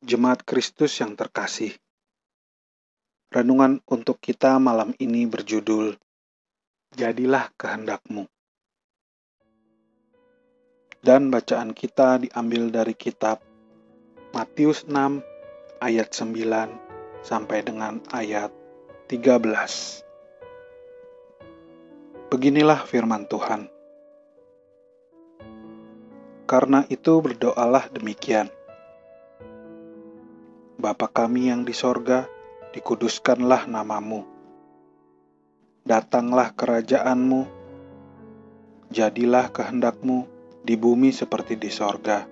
Jemaat Kristus yang terkasih, renungan untuk kita malam ini berjudul Jadilah Kehendakmu. Dan bacaan kita diambil dari kitab Matius 6 ayat 9 sampai dengan ayat 13. Beginilah firman Tuhan. Karena itu berdoalah demikian. Bapa kami yang di sorga, dikuduskanlah namamu. Datanglah kerajaanmu, jadilah kehendakmu di bumi seperti di sorga.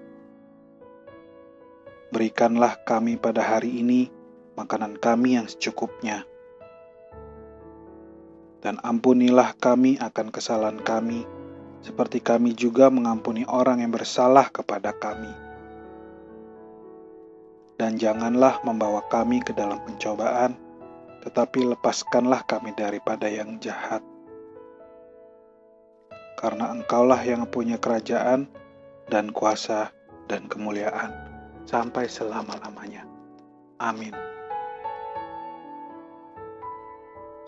Berikanlah kami pada hari ini makanan kami yang secukupnya. Dan ampunilah kami akan kesalahan kami, seperti kami juga mengampuni orang yang bersalah kepada kami dan janganlah membawa kami ke dalam pencobaan, tetapi lepaskanlah kami daripada yang jahat. Karena engkaulah yang punya kerajaan dan kuasa dan kemuliaan sampai selama-lamanya. Amin.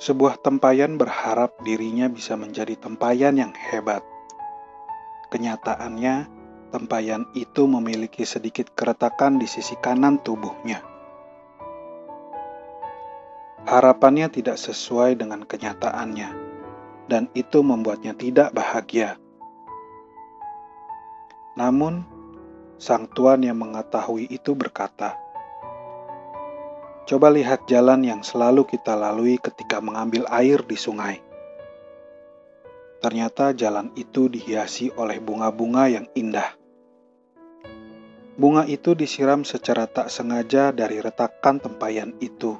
Sebuah tempayan berharap dirinya bisa menjadi tempayan yang hebat. Kenyataannya, tempayan itu memiliki sedikit keretakan di sisi kanan tubuhnya. Harapannya tidak sesuai dengan kenyataannya, dan itu membuatnya tidak bahagia. Namun, sang tuan yang mengetahui itu berkata, "Coba lihat jalan yang selalu kita lalui ketika mengambil air di sungai." Ternyata jalan itu dihiasi oleh bunga-bunga yang indah. Bunga itu disiram secara tak sengaja dari retakan tempayan itu.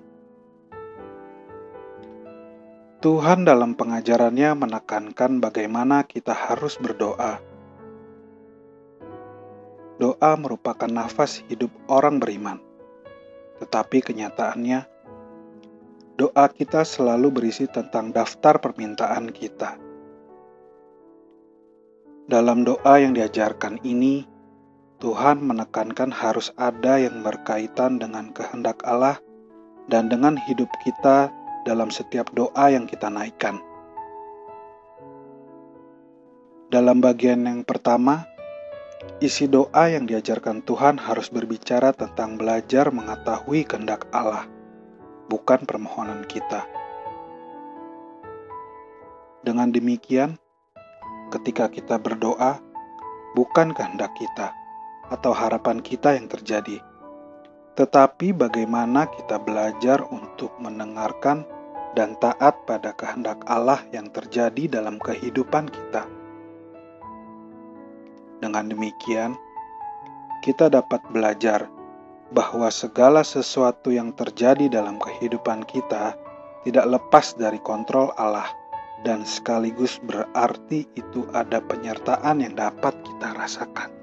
Tuhan dalam pengajarannya menekankan bagaimana kita harus berdoa. Doa merupakan nafas hidup orang beriman, tetapi kenyataannya doa kita selalu berisi tentang daftar permintaan kita. Dalam doa yang diajarkan ini, Tuhan menekankan harus ada yang berkaitan dengan kehendak Allah dan dengan hidup kita dalam setiap doa yang kita naikkan. Dalam bagian yang pertama, isi doa yang diajarkan Tuhan harus berbicara tentang belajar mengetahui kehendak Allah, bukan permohonan kita. Dengan demikian, ketika kita berdoa, bukan kehendak kita atau harapan kita yang terjadi, tetapi bagaimana kita belajar untuk mendengarkan dan taat pada kehendak Allah yang terjadi dalam kehidupan kita. Dengan demikian, kita dapat belajar bahwa segala sesuatu yang terjadi dalam kehidupan kita tidak lepas dari kontrol Allah, dan sekaligus berarti itu ada penyertaan yang dapat kita rasakan.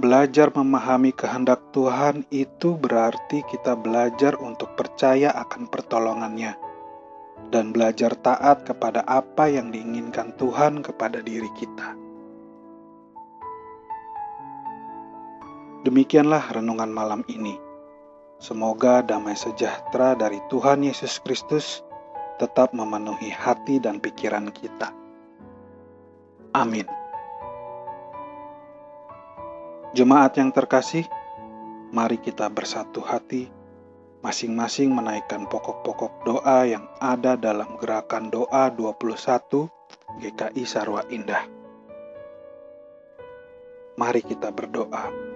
Belajar memahami kehendak Tuhan itu berarti kita belajar untuk percaya akan pertolongannya dan belajar taat kepada apa yang diinginkan Tuhan kepada diri kita. Demikianlah renungan malam ini. Semoga damai sejahtera dari Tuhan Yesus Kristus tetap memenuhi hati dan pikiran kita. Amin. Jemaat yang terkasih, mari kita bersatu hati, masing-masing menaikkan pokok-pokok doa yang ada dalam gerakan doa 21 GKI Sarwa Indah. Mari kita berdoa.